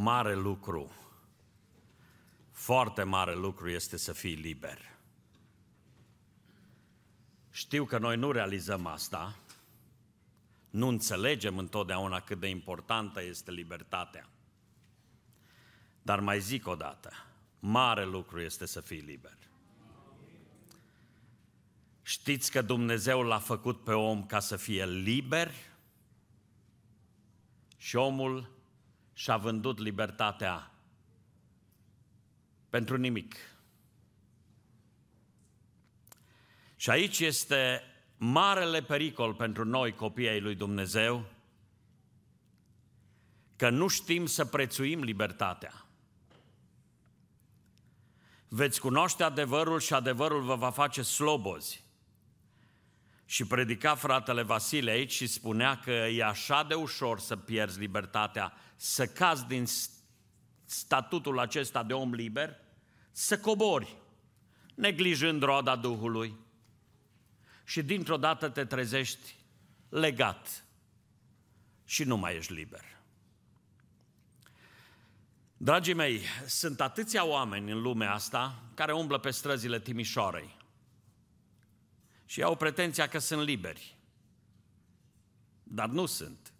mare lucru, foarte mare lucru este să fii liber. Știu că noi nu realizăm asta, nu înțelegem întotdeauna cât de importantă este libertatea. Dar mai zic o dată, mare lucru este să fii liber. Știți că Dumnezeu l-a făcut pe om ca să fie liber și omul și-a vândut libertatea pentru nimic. Și aici este marele pericol pentru noi, copiii ai lui Dumnezeu, că nu știm să prețuim libertatea. Veți cunoaște adevărul și adevărul vă va face slobozi. Și predica fratele Vasile aici și spunea că e așa de ușor să pierzi libertatea, să cazi din statutul acesta de om liber, să cobori, neglijând roada Duhului. Și dintr-o dată te trezești legat și nu mai ești liber. Dragii mei, sunt atâția oameni în lumea asta care umblă pe străzile Timișoarei și au pretenția că sunt liberi. Dar nu sunt.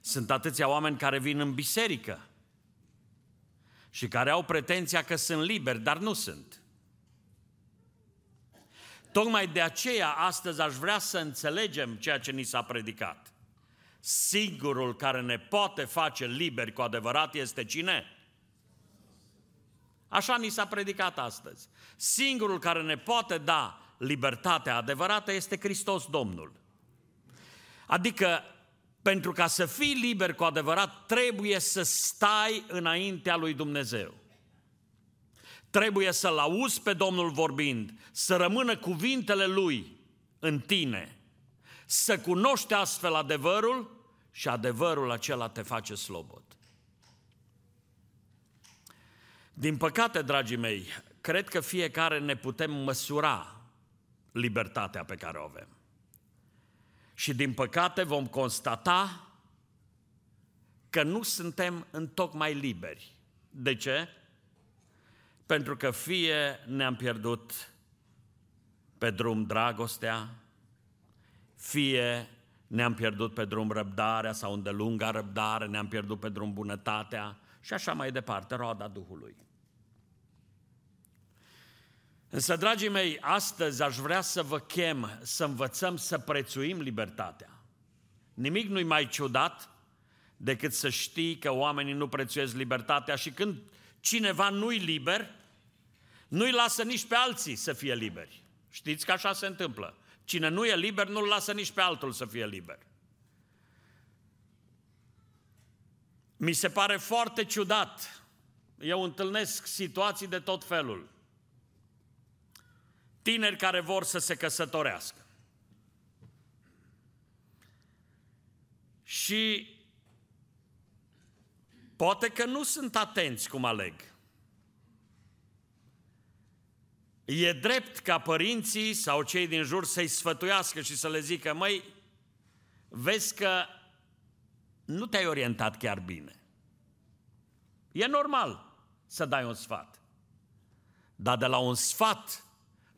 Sunt atâția oameni care vin în biserică și care au pretenția că sunt liberi, dar nu sunt. Tocmai de aceea astăzi aș vrea să înțelegem ceea ce ni s-a predicat. Singurul care ne poate face liberi cu adevărat este cine? Așa ni s-a predicat astăzi. Singurul care ne poate da libertatea adevărată este Hristos Domnul. Adică, pentru ca să fii liber cu adevărat, trebuie să stai înaintea lui Dumnezeu. Trebuie să-L auzi pe Domnul vorbind, să rămână cuvintele Lui în tine, să cunoști astfel adevărul și adevărul acela te face slobod. Din păcate, dragii mei, cred că fiecare ne putem măsura libertatea pe care o avem. Și din păcate vom constata că nu suntem întocmai liberi. De ce? Pentru că fie ne-am pierdut pe drum dragostea, fie ne-am pierdut pe drum răbdarea sau îndelunga răbdare, ne-am pierdut pe drum bunătatea și așa mai departe, roada Duhului. Însă, dragii mei, astăzi aș vrea să vă chem să învățăm să prețuim libertatea. Nimic nu-i mai ciudat decât să știi că oamenii nu prețuiesc libertatea și când cineva nu-i liber, nu-i lasă nici pe alții să fie liberi. Știți că așa se întâmplă. Cine nu e liber, nu-l lasă nici pe altul să fie liber. Mi se pare foarte ciudat. Eu întâlnesc situații de tot felul tineri care vor să se căsătorească. Și poate că nu sunt atenți cum aleg. E drept ca părinții sau cei din jur să-i sfătuiască și să le zică, măi, vezi că nu te-ai orientat chiar bine. E normal să dai un sfat. Dar de la un sfat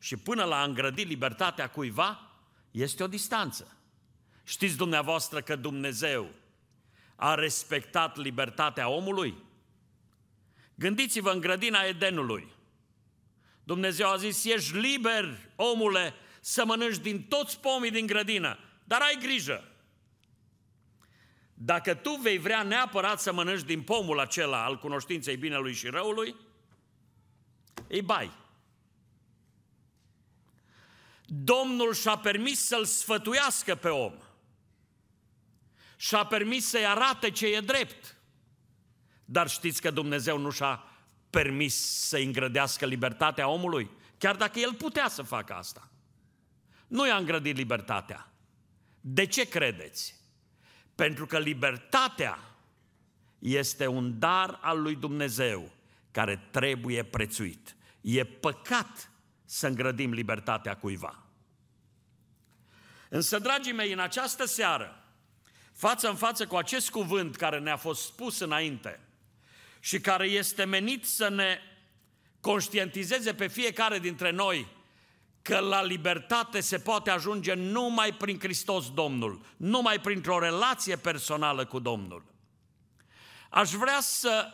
și până la a îngrădi libertatea cuiva, este o distanță. Știți dumneavoastră că Dumnezeu a respectat libertatea omului? Gândiți-vă în grădina Edenului. Dumnezeu a zis, ești liber, omule, să mănânci din toți pomii din grădină, dar ai grijă. Dacă tu vei vrea neapărat să mănânci din pomul acela al cunoștinței binelui și răului, îi bai. Domnul și-a permis să-l sfătuiască pe om. Și-a permis să-i arate ce e drept. Dar știți că Dumnezeu nu și-a permis să îngrădească libertatea omului? Chiar dacă el putea să facă asta. Nu i-a îngrădit libertatea. De ce credeți? Pentru că libertatea este un dar al lui Dumnezeu care trebuie prețuit. E păcat să îngrădim libertatea cuiva. Însă, dragii mei, în această seară față în față cu acest cuvânt care ne-a fost spus înainte și care este menit să ne conștientizeze pe fiecare dintre noi că la libertate se poate ajunge numai prin Hristos Domnul, numai printr-o relație personală cu Domnul. Aș vrea să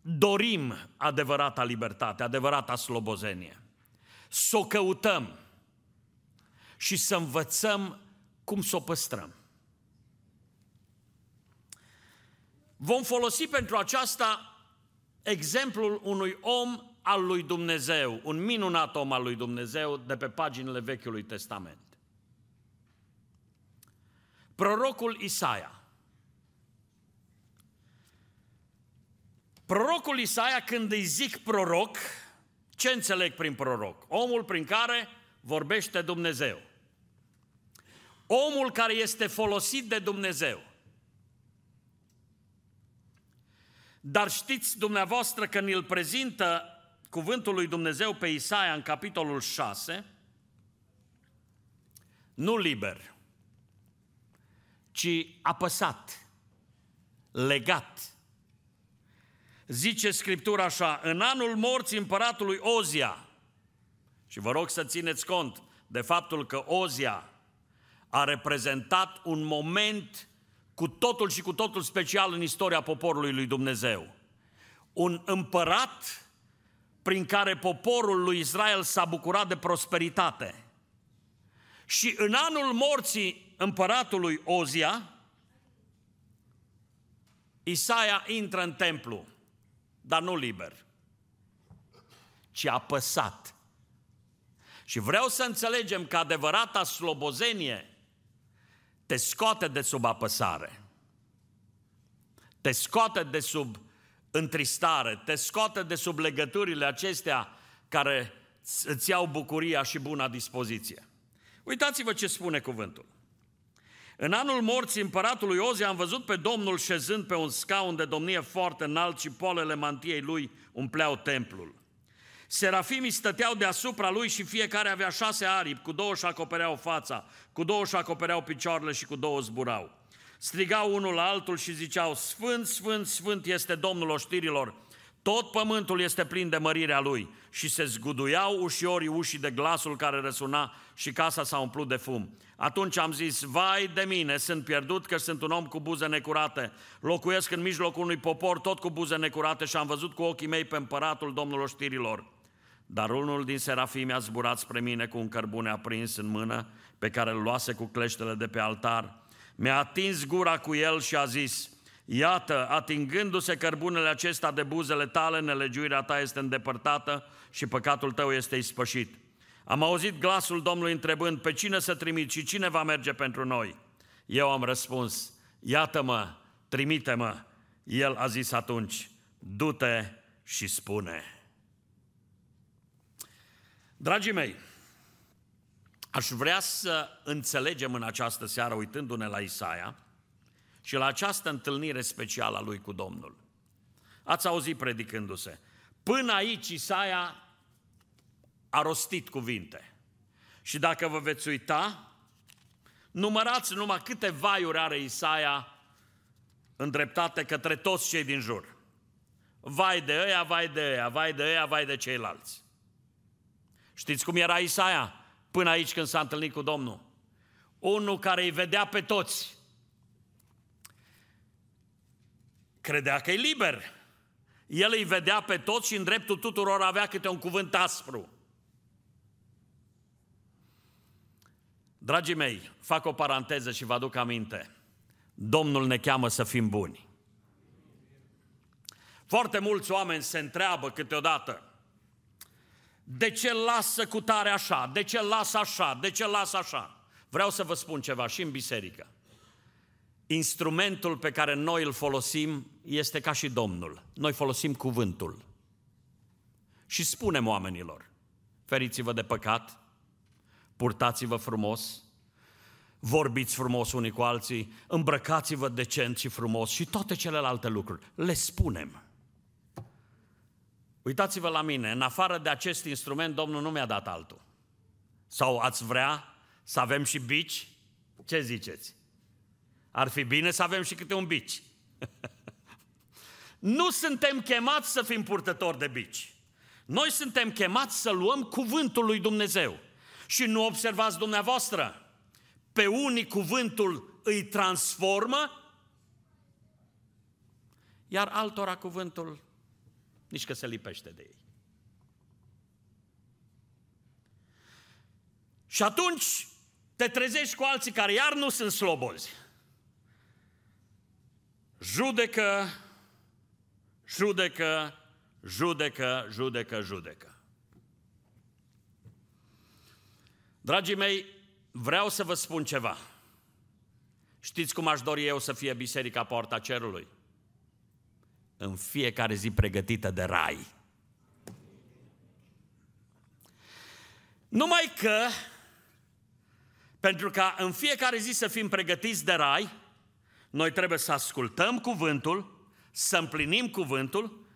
dorim adevărata libertate, adevărata slobozenie, să o căutăm și să învățăm cum să o păstrăm. Vom folosi pentru aceasta exemplul unui om al lui Dumnezeu, un minunat om al lui Dumnezeu de pe paginile Vechiului Testament. Prorocul Isaia. Prorocul Isaia, când îi zic proroc, ce înțeleg prin proroc? Omul prin care vorbește Dumnezeu. Omul care este folosit de Dumnezeu. Dar știți dumneavoastră că ne-l prezintă cuvântul lui Dumnezeu pe Isaia în capitolul 6, nu liber, ci apăsat, legat. Zice Scriptura așa, în anul morții împăratului Ozia, și vă rog să țineți cont de faptul că Ozia a reprezentat un moment cu totul și cu totul special în istoria poporului lui Dumnezeu. Un împărat prin care poporul lui Israel s-a bucurat de prosperitate. Și în anul morții împăratului Ozia, Isaia intră în templu, dar nu liber, ci apăsat. Și vreau să înțelegem că adevărata slobozenie te scoate de sub apăsare, te scoate de sub întristare, te scoate de sub legăturile acestea care îți iau bucuria și buna dispoziție. Uitați-vă ce spune cuvântul. În anul morții împăratului Ozia am văzut pe Domnul șezând pe un scaun de domnie foarte înalt și polele mantiei lui umpleau templul. Serafimii stăteau deasupra lui și fiecare avea șase aripi, cu două își acopereau fața, cu două își acopereau picioarele și cu două zburau strigau unul la altul și ziceau, Sfânt, Sfânt, Sfânt este Domnul oștirilor, tot pământul este plin de mărirea Lui. Și se zguduiau ușiorii ușii de glasul care răsuna și casa s-a umplut de fum. Atunci am zis, vai de mine, sunt pierdut că sunt un om cu buze necurate. Locuiesc în mijlocul unui popor tot cu buze necurate și am văzut cu ochii mei pe împăratul Domnului oștirilor. Dar unul din serafii mi-a zburat spre mine cu un cărbune aprins în mână, pe care îl luase cu cleștele de pe altar mi-a atins gura cu el și a zis, Iată, atingându-se cărbunele acesta de buzele tale, nelegiuirea ta este îndepărtată și păcatul tău este ispășit. Am auzit glasul Domnului întrebând, pe cine să trimit și cine va merge pentru noi? Eu am răspuns, iată-mă, trimite-mă. El a zis atunci, du-te și spune. Dragii mei, Aș vrea să înțelegem în această seară, uitându-ne la Isaia și la această întâlnire specială a lui cu Domnul. Ați auzit predicându-se. Până aici Isaia a rostit cuvinte. Și dacă vă veți uita, numărați numai câte vaiuri are Isaia îndreptate către toți cei din jur. Vai de ăia, vai de ăia, vai de ăia, vai de ceilalți. Știți cum era Isaia? până aici când s-a întâlnit cu Domnul. Unul care îi vedea pe toți. Credea că e liber. El îi vedea pe toți și în dreptul tuturor avea câte un cuvânt aspru. Dragii mei, fac o paranteză și vă aduc aminte. Domnul ne cheamă să fim buni. Foarte mulți oameni se întreabă câteodată, de ce lasă cu tare așa? De ce lasă așa? De ce lasă așa? Vreau să vă spun ceva și în biserică. Instrumentul pe care noi îl folosim este ca și Domnul. Noi folosim cuvântul. Și spunem oamenilor, feriți-vă de păcat, purtați-vă frumos, vorbiți frumos unii cu alții, îmbrăcați-vă decent și frumos și toate celelalte lucruri. Le spunem. Uitați-vă la mine, în afară de acest instrument, Domnul nu mi-a dat altul. Sau ați vrea să avem și bici? Ce ziceți? Ar fi bine să avem și câte un bici. nu suntem chemați să fim purtători de bici. Noi suntem chemați să luăm cuvântul lui Dumnezeu. Și nu observați dumneavoastră, pe unii cuvântul îi transformă, iar altora cuvântul nici că se lipește de ei. Și atunci te trezești cu alții care iar nu sunt slobozi. Judecă, judecă, judecă, judecă, judecă. Dragii mei, vreau să vă spun ceva. Știți cum aș dori eu să fie Biserica Poarta Cerului? În fiecare zi pregătită de rai. Numai că, pentru ca în fiecare zi să fim pregătiți de rai, noi trebuie să ascultăm cuvântul, să împlinim cuvântul,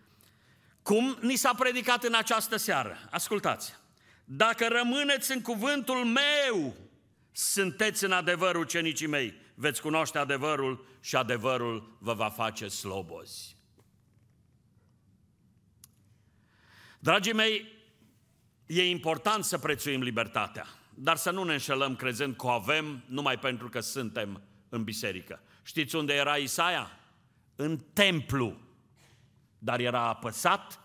cum ni s-a predicat în această seară. Ascultați! Dacă rămâneți în cuvântul meu, sunteți în adevărul cenicii mei, veți cunoaște adevărul și adevărul vă va face slobozi. Dragii mei, e important să prețuim libertatea, dar să nu ne înșelăm crezând că o avem numai pentru că suntem în biserică. Știți unde era Isaia? În templu. Dar era apăsat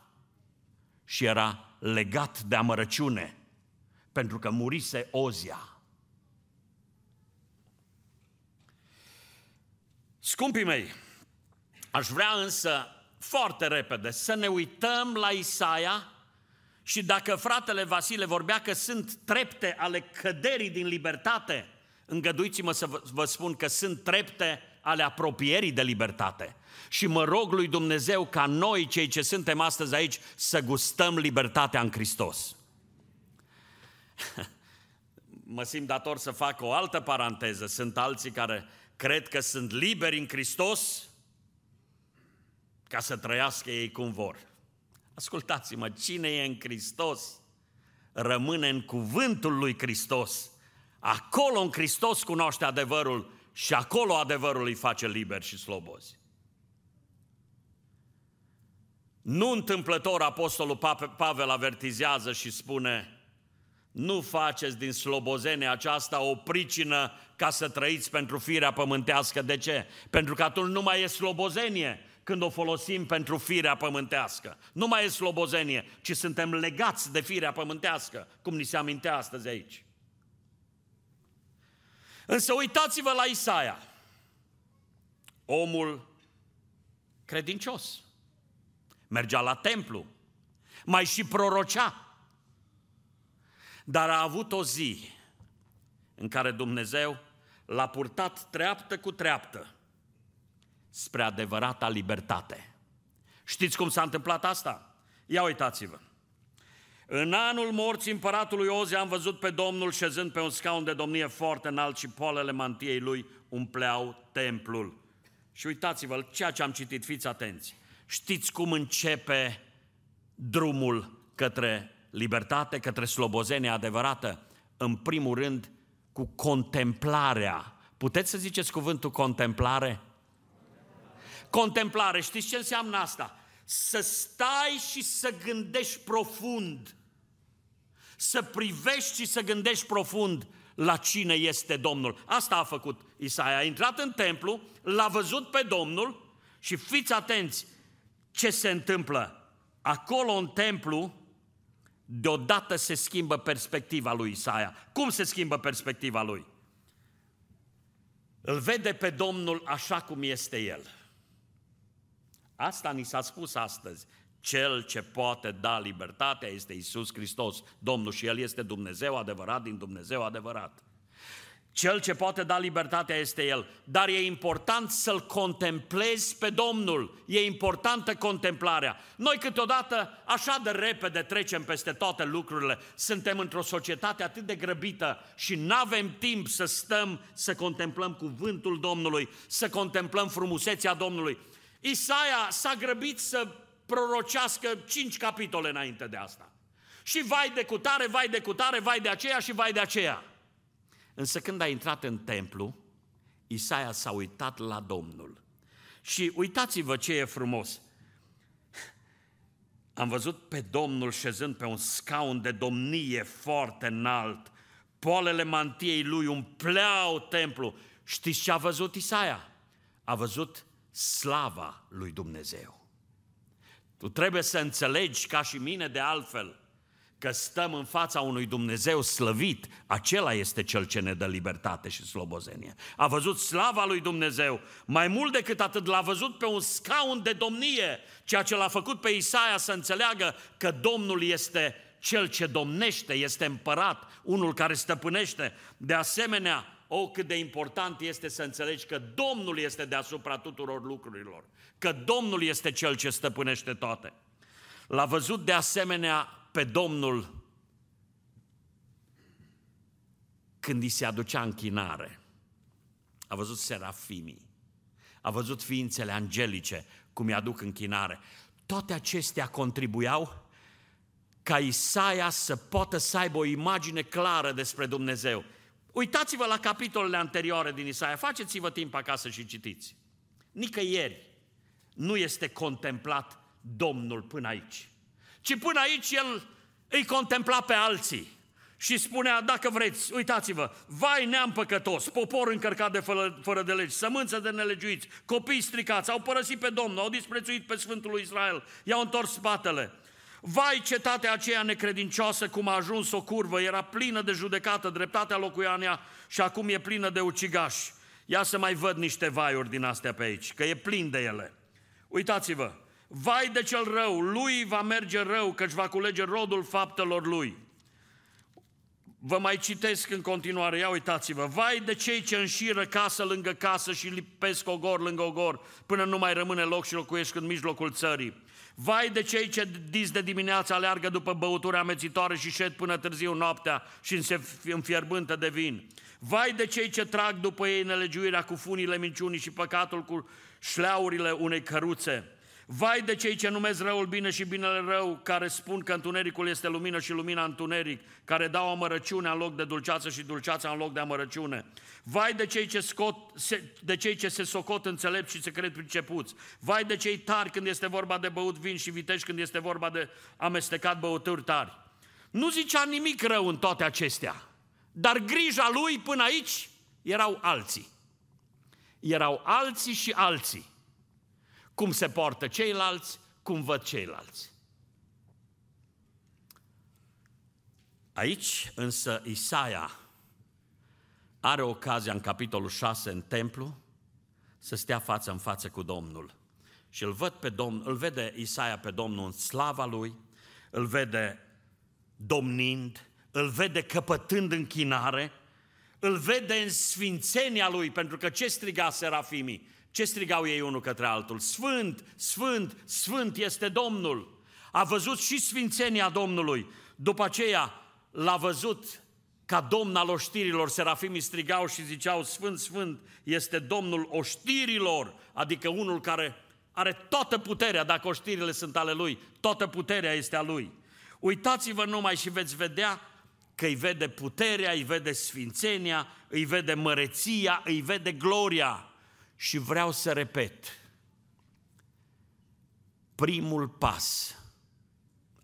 și era legat de amărăciune, pentru că murise Ozia. Scumpii mei, aș vrea însă foarte repede să ne uităm la Isaia și dacă fratele Vasile vorbea că sunt trepte ale căderii din libertate, îngăduiți-mă să vă spun că sunt trepte ale apropierii de libertate. Și mă rog lui Dumnezeu ca noi, cei ce suntem astăzi aici, să gustăm libertatea în Hristos. mă simt dator să fac o altă paranteză. Sunt alții care cred că sunt liberi în Hristos ca să trăiască ei cum vor. Ascultați-mă, cine e în Hristos rămâne în cuvântul lui Hristos. Acolo în Hristos cunoaște adevărul și acolo adevărul îi face liber și slobozi. Nu întâmplător Apostolul Pavel avertizează și spune nu faceți din slobozenie aceasta o pricină ca să trăiți pentru firea pământească. De ce? Pentru că atunci nu mai e slobozenie când o folosim pentru firea pământească. Nu mai e slobozenie, ci suntem legați de firea pământească, cum ni se aminte astăzi aici. Însă uitați-vă la Isaia, omul credincios. Mergea la templu, mai și prorocea. Dar a avut o zi în care Dumnezeu l-a purtat treaptă cu treaptă spre adevărata libertate. Știți cum s-a întâmplat asta? Ia uitați-vă. În anul morții împăratului Oze am văzut pe Domnul șezând pe un scaun de domnie foarte înalt și polele mantiei lui umpleau templul. Și uitați-vă, ceea ce am citit, fiți atenți. Știți cum începe drumul către libertate, către slobozenie adevărată? În primul rând, cu contemplarea. Puteți să ziceți cuvântul contemplare? Contemplare, știți ce înseamnă asta? Să stai și să gândești profund să privești și să gândești profund la cine este Domnul. Asta a făcut Isaia. A intrat în templu, l-a văzut pe Domnul și fiți atenți ce se întâmplă. Acolo în templu, deodată se schimbă perspectiva lui Isaia. Cum se schimbă perspectiva lui? Îl vede pe Domnul așa cum este El. Asta ni s-a spus astăzi. Cel ce poate da libertatea este Isus Hristos, Domnul, și El este Dumnezeu adevărat din Dumnezeu adevărat. Cel ce poate da libertatea este El, dar e important să-L contemplezi pe Domnul. E importantă contemplarea. Noi câteodată așa de repede trecem peste toate lucrurile. Suntem într-o societate atât de grăbită și nu avem timp să stăm să contemplăm cuvântul Domnului, să contemplăm frumusețea Domnului. Isaia s-a grăbit să prorocească cinci capitole înainte de asta. Și vai de cutare, vai de cutare, vai de aceea și vai de aceea. Însă când a intrat în templu, Isaia s-a uitat la Domnul. Și uitați-vă ce e frumos. Am văzut pe Domnul șezând pe un scaun de domnie foarte înalt. Polele mantiei lui umpleau templu. Știți ce a văzut Isaia? A văzut slava lui Dumnezeu. Tu trebuie să înțelegi, ca și mine de altfel, că stăm în fața unui Dumnezeu slăvit, acela este cel ce ne dă libertate și slobozenie. A văzut slava lui Dumnezeu, mai mult decât atât l-a văzut pe un scaun de domnie, ceea ce l-a făcut pe Isaia să înțeleagă că Domnul este cel ce domnește, este împărat, unul care stăpânește. De asemenea, o, cât de important este să înțelegi că Domnul este deasupra tuturor lucrurilor, că Domnul este cel ce stăpânește toate. L-a văzut de asemenea pe Domnul când îi se aducea închinare. A văzut serafimii, a văzut ființele angelice cum îi aduc închinare. Toate acestea contribuiau ca Isaia să poată să aibă o imagine clară despre Dumnezeu. Uitați-vă la capitolele anterioare din Isaia, faceți-vă timp acasă și citiți. Nicăieri nu este contemplat Domnul până aici, ci până aici El îi contempla pe alții și spunea, dacă vreți, uitați-vă, vai neam păcătos, popor încărcat de fără, fără de legi, sămânță de nelegiuiți, copii stricați, au părăsit pe Domnul, au disprețuit pe Sfântul lui Israel, i-au întors spatele. Vai, cetatea aceea necredincioasă cum a ajuns o curvă, era plină de judecată, dreptatea locuianea și acum e plină de ucigași. Ia să mai văd niște vaiuri din astea pe aici, că e plin de ele. Uitați-vă, vai de cel rău, lui va merge rău, căci va culege rodul faptelor lui. Vă mai citesc în continuare, ia uitați-vă, vai de cei ce înșiră casă lângă casă și lipesc ogor lângă ogor, până nu mai rămâne loc și locuiesc în mijlocul țării. Vai de cei ce dis de dimineață aleargă după băuturi amețitoare și șed până târziu noaptea și se înfierbântă de vin. Vai de cei ce trag după ei nelegiuirea cu funile minciunii și păcatul cu șleaurile unei căruțe. Vai de cei ce numesc răul bine și binele rău, care spun că întunericul este lumină și lumina întuneric, care dau amărăciune în loc de dulceață și dulceața în loc de amărăciune. Vai de cei ce, scot, de cei ce se socot înțelepți și se cred pricepuți. Vai de cei tari când este vorba de băut vin și vitești când este vorba de amestecat băuturi tari. Nu zicea nimic rău în toate acestea, dar grija lui până aici erau alții. Erau alții și alții cum se poartă ceilalți, cum văd ceilalți. Aici însă Isaia are ocazia în capitolul 6 în templu să stea față în față cu Domnul. Și îl, văd pe Domn, îl vede Isaia pe Domnul în slava lui, îl vede domnind, îl vede căpătând închinare, îl vede în sfințenia lui, pentru că ce striga serafimii? Ce strigau ei unul către altul? Sfânt, sfânt, sfânt este Domnul. A văzut și sfințenia Domnului. După aceea l-a văzut ca domn al oștirilor. Serafimii strigau și ziceau, Sfânt, Sfânt este Domnul oștirilor, adică unul care are toată puterea, dacă oștirile sunt ale lui, toată puterea este a lui. Uitați-vă numai și veți vedea că îi vede puterea, îi vede sfințenia, îi vede măreția, îi vede gloria. Și vreau să repet, primul pas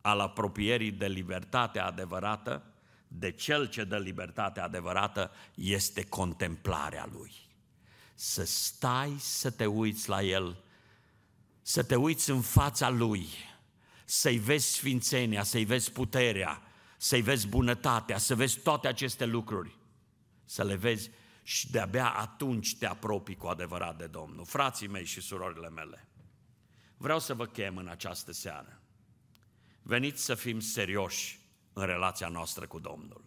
al apropierii de libertatea adevărată, de cel ce dă libertatea adevărată, este contemplarea lui. Să stai să te uiți la el, să te uiți în fața lui, să-i vezi sfințenia, să-i vezi puterea, să-i vezi bunătatea, să vezi toate aceste lucruri, să le vezi și de-abia atunci te apropii cu adevărat de Domnul. Frații mei și surorile mele, vreau să vă chem în această seară. Veniți să fim serioși în relația noastră cu Domnul.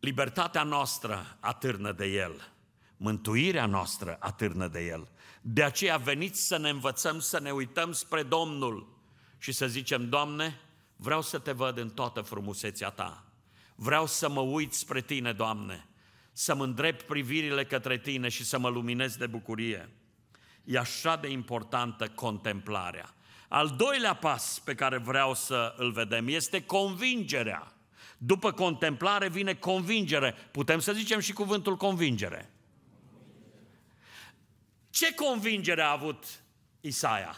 Libertatea noastră atârnă de El, mântuirea noastră atârnă de El. De aceea veniți să ne învățăm să ne uităm spre Domnul și să zicem, Doamne, vreau să te văd în toată frumusețea Ta Vreau să mă uit spre Tine, Doamne, să-mi îndrept privirile către Tine și să mă luminez de bucurie. E așa de importantă contemplarea. Al doilea pas pe care vreau să îl vedem este convingerea. După contemplare vine convingere. Putem să zicem și cuvântul convingere. Ce convingere a avut Isaia?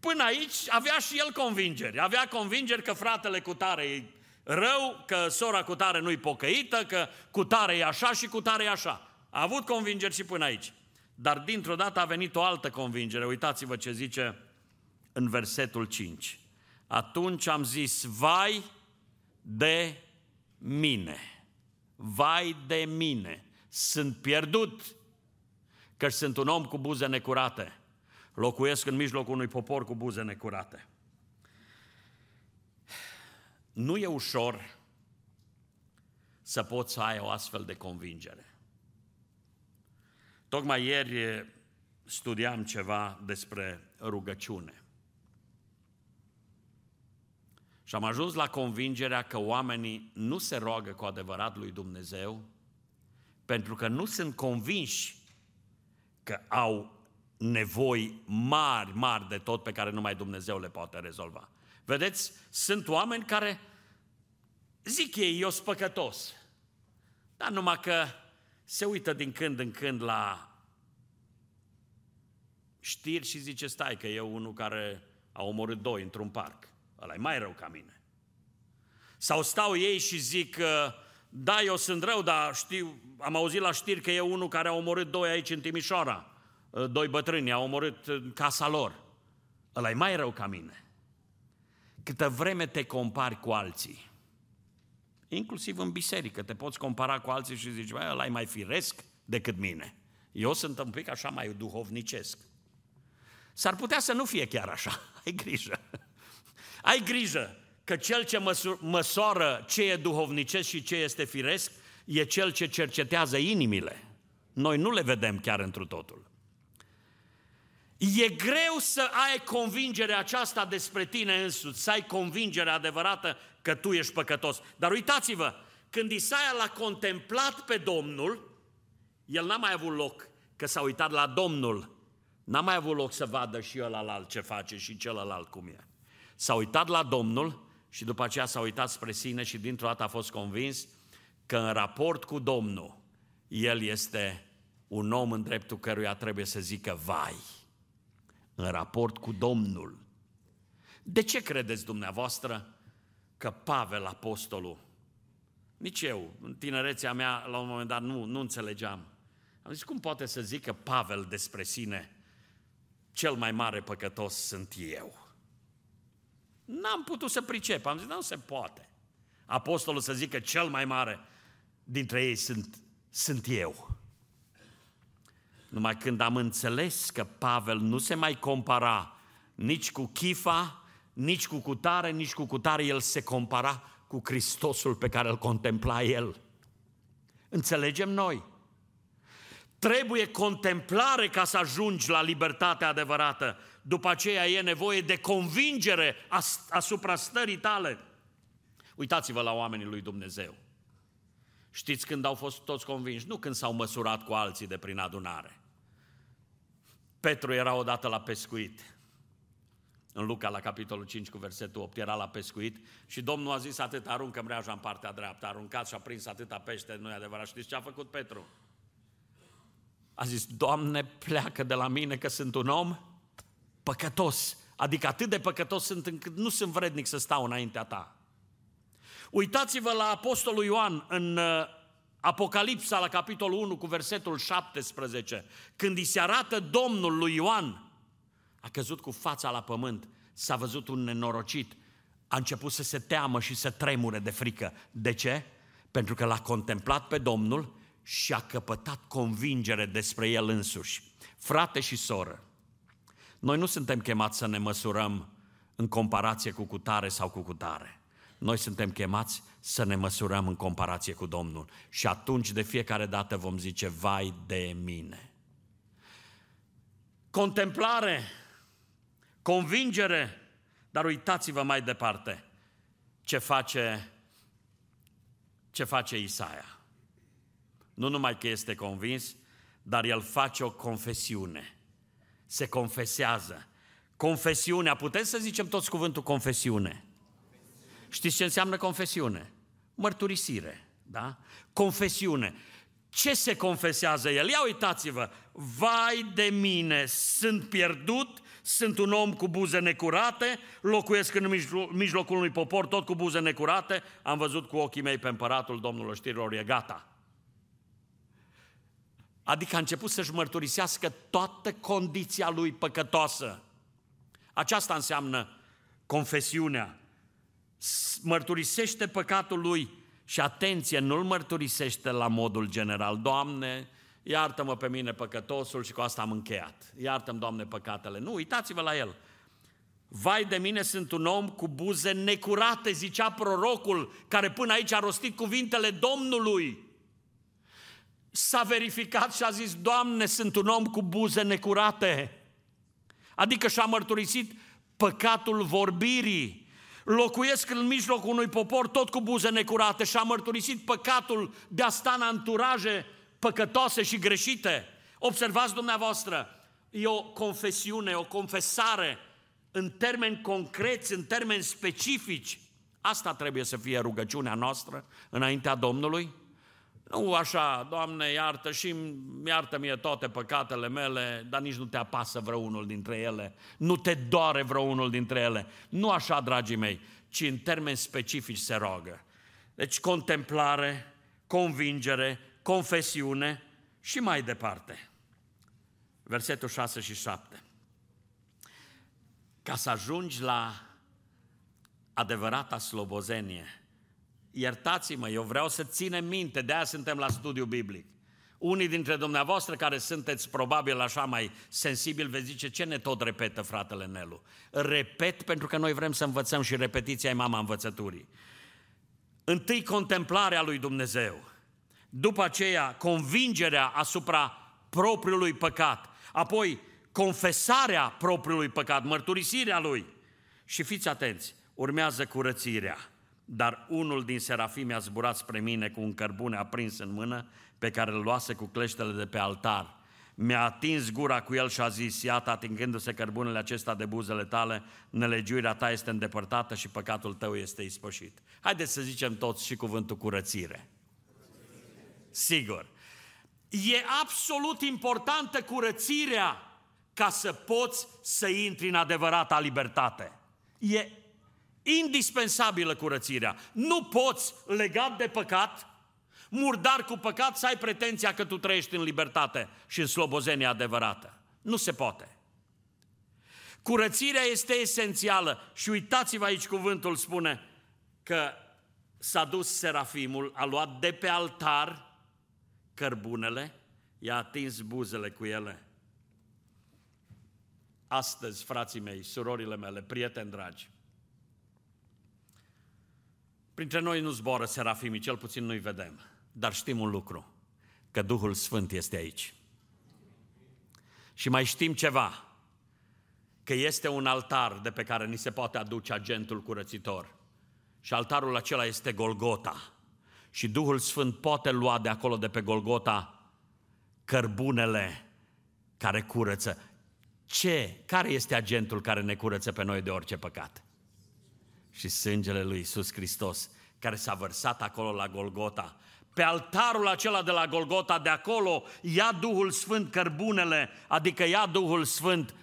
Până aici avea și el convingeri. Avea convingeri că fratele cu tare e rău, că sora cu tare nu-i pocăită, că cu tare e așa și cu tare e așa. A avut convingeri și până aici. Dar dintr-o dată a venit o altă convingere. Uitați-vă ce zice în versetul 5. Atunci am zis, vai de mine, vai de mine, sunt pierdut, că sunt un om cu buze necurate, locuiesc în mijlocul unui popor cu buze necurate. Nu e ușor să poți să ai o astfel de convingere. Tocmai ieri studiam ceva despre rugăciune. Și am ajuns la convingerea că oamenii nu se roagă cu adevărat lui Dumnezeu pentru că nu sunt convinși că au nevoi mari, mari de tot pe care numai Dumnezeu le poate rezolva. Vedeți, sunt oameni care zic ei, eu sunt păcătos, dar numai că se uită din când în când la știri și zice, stai că e unul care a omorât doi într-un parc. Ăla e mai rău ca mine. Sau stau ei și zic, da, eu sunt rău, dar știu, am auzit la știri că e unul care a omorât doi aici în Timișoara. Doi bătrâni, a omorât în casa lor. Ăla e mai rău ca mine. Câtă vreme te compari cu alții, inclusiv în biserică, te poți compara cu alții și zici, ăla e mai firesc decât mine. Eu sunt un pic așa mai duhovnicesc. S-ar putea să nu fie chiar așa. Ai grijă. Ai grijă că cel ce măsoară ce e duhovnicesc și ce este firesc e cel ce cercetează inimile. Noi nu le vedem chiar întru totul. E greu să ai convingerea aceasta despre tine însuți, să ai convingerea adevărată că tu ești păcătos. Dar uitați-vă, când Isaia l-a contemplat pe Domnul, el n-a mai avut loc că s-a uitat la Domnul, n-a mai avut loc să vadă și ălalt ce face și celălalt cum e. S-a uitat la Domnul și după aceea s-a uitat spre sine și dintr-o dată a fost convins că în raport cu Domnul, el este un om în dreptul căruia trebuie să zică vai. În raport cu Domnul. De ce credeți dumneavoastră că Pavel, apostolul, nici eu, în tinerețea mea, la un moment dat, nu, nu înțelegeam. Am zis, cum poate să zică Pavel despre sine, cel mai mare păcătos sunt eu? N-am putut să pricep, am zis, nu se poate. Apostolul să zică cel mai mare dintre ei sunt, sunt eu. Numai când am înțeles că Pavel nu se mai compara nici cu Chifa, nici cu cutare, nici cu cutare, el se compara cu Hristosul pe care îl contempla el. Înțelegem noi. Trebuie contemplare ca să ajungi la libertatea adevărată. După aceea e nevoie de convingere asupra stării tale. Uitați-vă la oamenii lui Dumnezeu. Știți când au fost toți convinși? Nu când s-au măsurat cu alții de prin adunare. Petru era odată la pescuit. În Luca, la capitolul 5, cu versetul 8, era la pescuit și Domnul a zis atât, aruncă mreaja în partea dreaptă, a aruncat și a prins atâta pește, nu e adevărat. Știți ce a făcut Petru? A zis, Doamne, pleacă de la mine că sunt un om păcătos. Adică atât de păcătos sunt încât nu sunt vrednic să stau înaintea ta. Uitați-vă la Apostolul Ioan în uh, Apocalipsa, la capitolul 1, cu versetul 17, când îi se arată Domnul lui Ioan, a căzut cu fața la pământ, s-a văzut un nenorocit, a început să se teamă și să tremure de frică. De ce? Pentru că l-a contemplat pe Domnul și a căpătat convingere despre el însuși. Frate și soră, noi nu suntem chemați să ne măsurăm în comparație cu cutare sau cu cutare. Noi suntem chemați să ne măsurăm în comparație cu Domnul. Și atunci de fiecare dată vom zice, vai de mine. Contemplare, convingere, dar uitați-vă mai departe ce face, ce face Isaia. Nu numai că este convins, dar el face o confesiune se confesează. Confesiunea, putem să zicem toți cuvântul confesiune. Știți ce înseamnă confesiune? Mărturisire, da? Confesiune. Ce se confesează el? Ia uitați-vă, vai de mine, sunt pierdut, sunt un om cu buze necurate, locuiesc în mijlocul unui popor tot cu buze necurate, am văzut cu ochii mei pe împăratul Domnului știrilor, e gata. Adică a început să-și mărturisească toată condiția lui păcătoasă. Aceasta înseamnă confesiunea. Mărturisește păcatul lui și atenție, nu-l mărturisește la modul general. Doamne, iartă-mă pe mine păcătosul și cu asta am încheiat. Iartă-mi, Doamne, păcatele. Nu, uitați-vă la el. Vai de mine, sunt un om cu buze necurate, zicea prorocul, care până aici a rostit cuvintele Domnului. S-a verificat și a zis, Doamne, sunt un om cu buze necurate. Adică și-a mărturisit păcatul vorbirii. Locuiesc în mijlocul unui popor tot cu buze necurate și-a mărturisit păcatul de a sta în anturaje păcătoase și greșite. Observați dumneavoastră, e o confesiune, o confesare în termeni concreți, în termeni specifici. Asta trebuie să fie rugăciunea noastră înaintea Domnului. Nu așa, Doamne, iartă și iartă mie toate păcatele mele, dar nici nu te apasă vreunul dintre ele, nu te doare vreunul dintre ele. Nu așa, dragii mei, ci în termeni specifici se rogă. Deci contemplare, convingere, confesiune și mai departe. Versetul 6 și 7. Ca să ajungi la adevărata slobozenie, iertați-mă, eu vreau să ținem minte, de aia suntem la studiu biblic. Unii dintre dumneavoastră care sunteți probabil așa mai sensibili veți zice, ce ne tot repetă fratele Nelu? Repet pentru că noi vrem să învățăm și repetiția e mama învățăturii. Întâi contemplarea lui Dumnezeu, după aceea convingerea asupra propriului păcat, apoi confesarea propriului păcat, mărturisirea lui și fiți atenți, urmează curățirea. Dar unul din serafimi a zburat spre mine cu un cărbune aprins în mână, pe care îl luase cu cleștele de pe altar. Mi-a atins gura cu el și a zis, iată, atingându-se cărbunele acesta de buzele tale, nelegiuirea ta este îndepărtată și păcatul tău este ispășit. Haideți să zicem toți și cuvântul curățire. Sigur. E absolut importantă curățirea ca să poți să intri în adevărata libertate. E indispensabilă curățirea. Nu poți, legat de păcat, murdar cu păcat, să ai pretenția că tu trăiești în libertate și în slobozenie adevărată. Nu se poate. Curățirea este esențială și uitați-vă aici cuvântul spune că s-a dus serafimul, a luat de pe altar cărbunele, i-a atins buzele cu ele. Astăzi, frații mei, surorile mele, prieteni dragi, Printre noi nu zboară serafimii, cel puțin nu-i vedem. Dar știm un lucru, că Duhul Sfânt este aici. Și mai știm ceva, că este un altar de pe care ni se poate aduce agentul curățitor. Și altarul acela este Golgota. Și Duhul Sfânt poate lua de acolo, de pe Golgota, cărbunele care curăță. Ce? Care este agentul care ne curăță pe noi de orice păcat? Și sângele lui Isus Hristos, care s-a vărsat acolo la Golgota. Pe altarul acela de la Golgota, de acolo, ia Duhul Sfânt cărbunele, adică ia Duhul Sfânt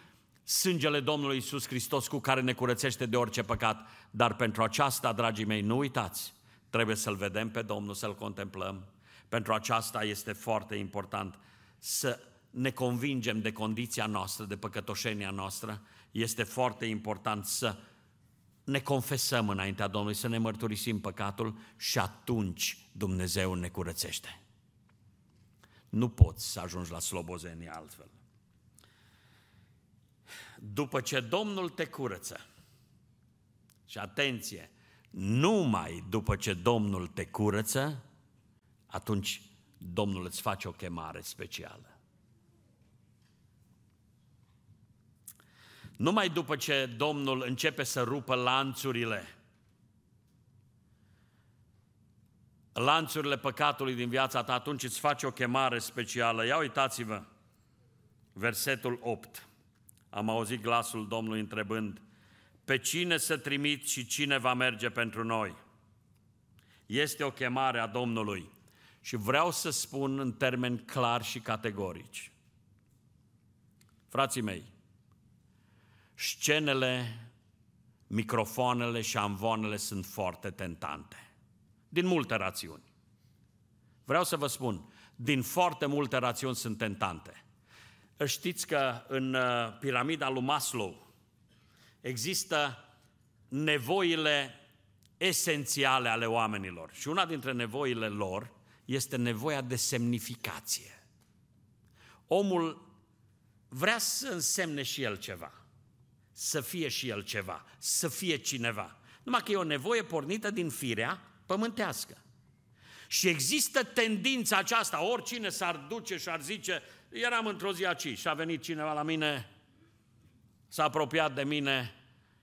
sângele Domnului Isus Hristos cu care ne curățește de orice păcat. Dar pentru aceasta, dragii mei, nu uitați, trebuie să-L vedem pe Domnul, să-L contemplăm. Pentru aceasta este foarte important să ne convingem de condiția noastră, de păcătoșenia noastră. Este foarte important să ne confesăm înaintea Domnului, să ne mărturisim păcatul și atunci Dumnezeu ne curățește. Nu poți să ajungi la slobozenie altfel. După ce Domnul te curăță, și atenție, numai după ce Domnul te curăță, atunci Domnul îți face o chemare specială. Numai după ce Domnul începe să rupă lanțurile, lanțurile păcatului din viața ta, atunci îți face o chemare specială. Ia uitați-vă, versetul 8. Am auzit glasul Domnului întrebând, pe cine să trimit și cine va merge pentru noi. Este o chemare a Domnului și vreau să spun în termeni clar și categorici. Frații mei, scenele, microfoanele și amvoanele sunt foarte tentante, din multe rațiuni. Vreau să vă spun, din foarte multe rațiuni sunt tentante. Știți că în uh, piramida lui Maslow există nevoile esențiale ale oamenilor și una dintre nevoile lor este nevoia de semnificație. Omul vrea să însemne și el ceva, să fie și el ceva, să fie cineva. Numai că e o nevoie pornită din firea pământească. Și există tendința aceasta, oricine s-ar duce și ar zice, eram într-o zi aici și a venit cineva la mine, s-a apropiat de mine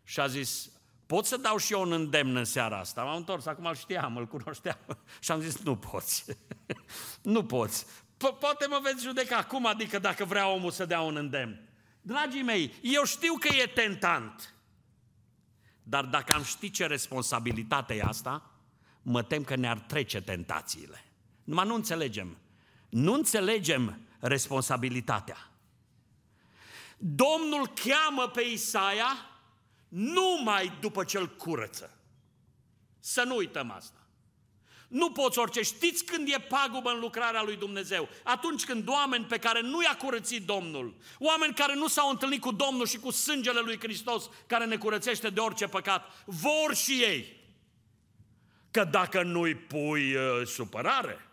și a zis, pot să dau și eu un îndemn în seara asta? M-am întors, acum îl știam, îl cunoșteam și am zis, nu poți, nu poți. Po- poate mă veți judeca acum, adică dacă vrea omul să dea un îndemn. Dragii mei, eu știu că e tentant, dar dacă am ști ce responsabilitate e asta, mă tem că ne-ar trece tentațiile. Numai nu înțelegem. Nu înțelegem responsabilitatea. Domnul cheamă pe Isaia numai după ce îl curăță. Să nu uităm asta. Nu poți orice. Știți când e pagubă în lucrarea lui Dumnezeu? Atunci când oameni pe care nu i-a curățit Domnul, oameni care nu s-au întâlnit cu Domnul și cu sângele lui Hristos, care ne curățește de orice păcat, vor și ei. Că dacă nu-i pui uh, supărare,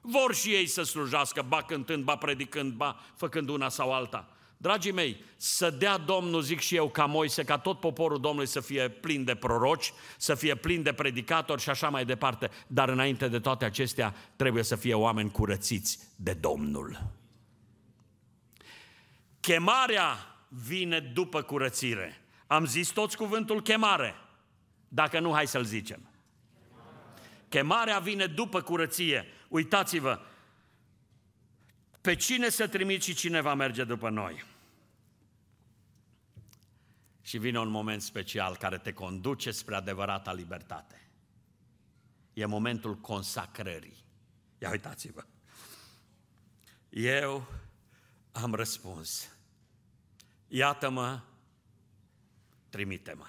vor și ei să slujească, ba cântând, ba predicând, ba făcând una sau alta. Dragii mei, să dea Domnul, zic și eu, ca Moise, ca tot poporul Domnului să fie plin de proroci, să fie plin de predicatori și așa mai departe, dar înainte de toate acestea trebuie să fie oameni curățiți de Domnul. Chemarea vine după curățire. Am zis toți cuvântul chemare. Dacă nu, hai să-l zicem. Chemarea vine după curăție. Uitați-vă, pe cine să trimit și cine va merge după noi. Și vine un moment special care te conduce spre adevărata libertate. E momentul consacrării. Ia uitați-vă. Eu am răspuns. Iată-mă, trimite-mă.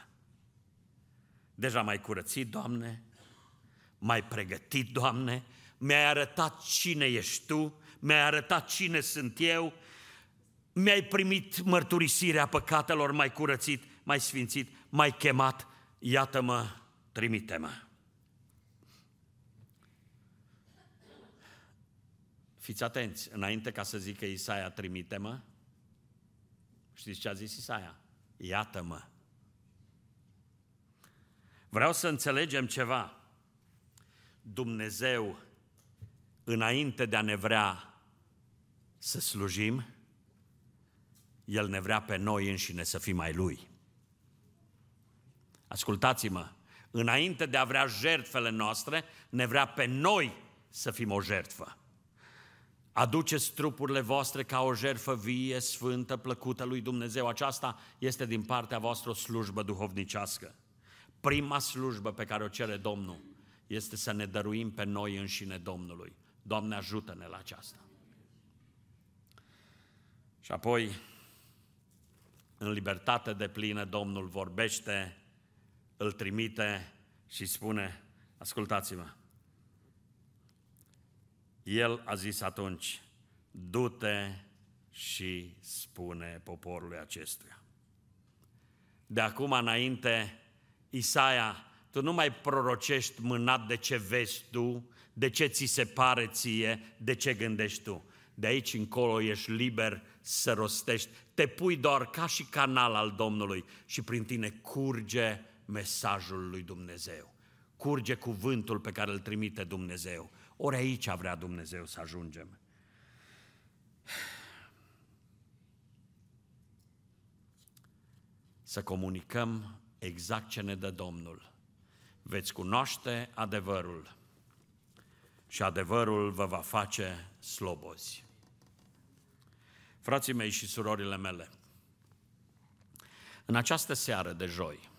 Deja mai curățit, Doamne, mai pregătit, Doamne, mi-ai arătat cine ești Tu, mi-ai arătat cine sunt eu, mi-ai primit mărturisirea păcatelor, mai curățit, mai sfințit, mai chemat, iată-mă, trimite-mă. Fiți atenți, înainte ca să zică Isaia, trimite-mă, știți ce a zis Isaia? Iată-mă. Vreau să înțelegem ceva. Dumnezeu, înainte de a ne vrea să slujim, El ne vrea pe noi înșine să fim mai Lui. Ascultați-mă, înainte de a vrea jertfele noastre, ne vrea pe noi să fim o jertfă. Aduceți trupurile voastre ca o jertfă vie, sfântă, plăcută lui Dumnezeu. Aceasta este din partea voastră o slujbă duhovnicească. Prima slujbă pe care o cere Domnul este să ne dăruim pe noi înșine Domnului. Doamne, ajută-ne la aceasta. Și apoi, în libertate de plină, Domnul vorbește, îl trimite și spune, ascultați-mă, el a zis atunci, du-te și spune poporului acestuia. De acum înainte, Isaia, tu nu mai prorocești mânat de ce vezi tu, de ce ți se pare ție, de ce gândești tu. De aici încolo ești liber să rostești, te pui doar ca și canal al Domnului și prin tine curge mesajul lui Dumnezeu. Curge cuvântul pe care îl trimite Dumnezeu. Ori aici vrea Dumnezeu să ajungem. Să comunicăm exact ce ne dă Domnul. Veți cunoaște adevărul și adevărul vă va face slobozi. Frații mei și surorile mele, În această seară de joi,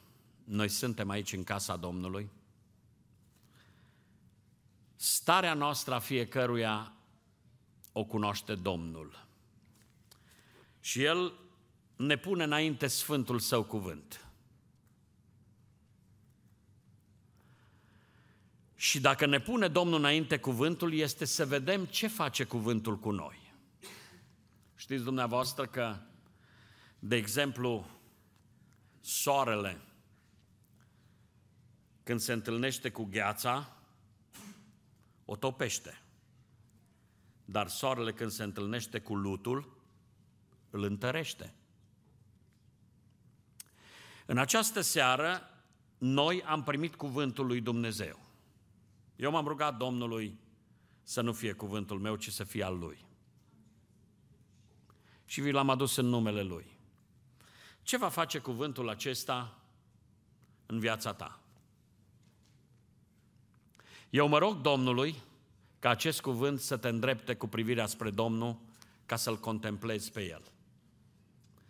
noi suntem aici în casa Domnului. Starea noastră a fiecăruia o cunoaște Domnul. Și El ne pune înainte Sfântul Său cuvânt. Și dacă ne pune Domnul înainte cuvântul, este să vedem ce face cuvântul cu noi. Știți dumneavoastră că, de exemplu, soarele, când se întâlnește cu gheața, o topește. Dar soarele când se întâlnește cu lutul, îl întărește. În această seară, noi am primit cuvântul lui Dumnezeu. Eu m-am rugat Domnului să nu fie cuvântul meu, ci să fie al Lui. Și vi l-am adus în numele Lui. Ce va face cuvântul acesta în viața ta? Eu mă rog Domnului ca acest cuvânt să te îndrepte cu privirea spre Domnul ca să-L contemplezi pe El.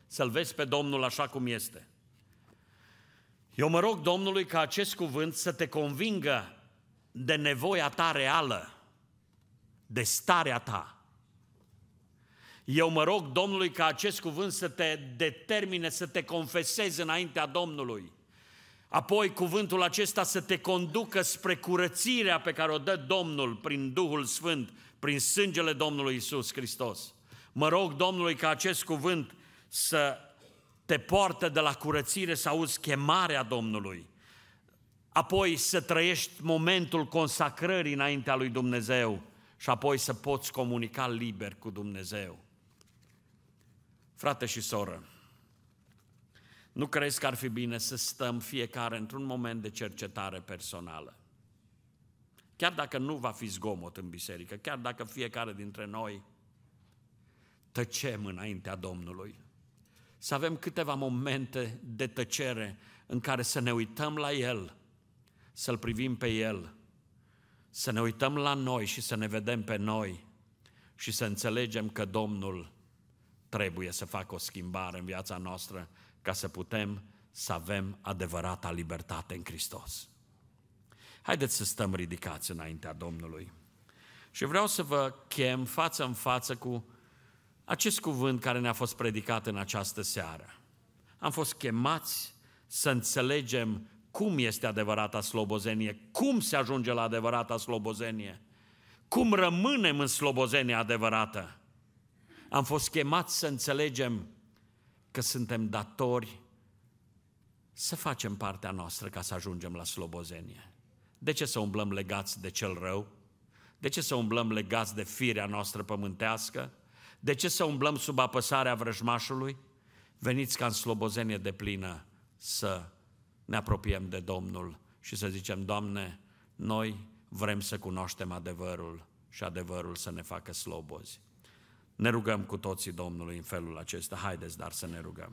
Să-L vezi pe Domnul așa cum este. Eu mă rog Domnului ca acest cuvânt să te convingă de nevoia ta reală, de starea ta. Eu mă rog Domnului ca acest cuvânt să te determine să te confesezi înaintea Domnului. Apoi cuvântul acesta să te conducă spre curățirea pe care o dă Domnul prin Duhul Sfânt, prin sângele Domnului Isus Hristos. Mă rog Domnului ca acest cuvânt să te poartă de la curățire să auzi chemarea Domnului, apoi să trăiești momentul consacrării înaintea lui Dumnezeu și apoi să poți comunica liber cu Dumnezeu. Frate și soră, nu crezi că ar fi bine să stăm fiecare într-un moment de cercetare personală? Chiar dacă nu va fi zgomot în biserică, chiar dacă fiecare dintre noi tăcem înaintea Domnului, să avem câteva momente de tăcere în care să ne uităm la El, să-L privim pe El, să ne uităm la noi și să ne vedem pe noi și să înțelegem că Domnul trebuie să facă o schimbare în viața noastră ca să putem să avem adevărata libertate în Hristos. Haideți să stăm ridicați înaintea Domnului. Și vreau să vă chem față în față cu acest cuvânt care ne-a fost predicat în această seară. Am fost chemați să înțelegem cum este adevărata slobozenie, cum se ajunge la adevărata slobozenie, cum rămânem în slobozenia adevărată. Am fost chemați să înțelegem că suntem datori să facem partea noastră ca să ajungem la slobozenie. De ce să umblăm legați de cel rău? De ce să umblăm legați de firea noastră pământească? De ce să umblăm sub apăsarea vrăjmașului? Veniți ca în slobozenie de plină să ne apropiem de Domnul și să zicem, Doamne, noi vrem să cunoaștem adevărul și adevărul să ne facă slobozi. Ne rugăm cu toții Domnului în felul acesta. Haideți dar să ne rugăm.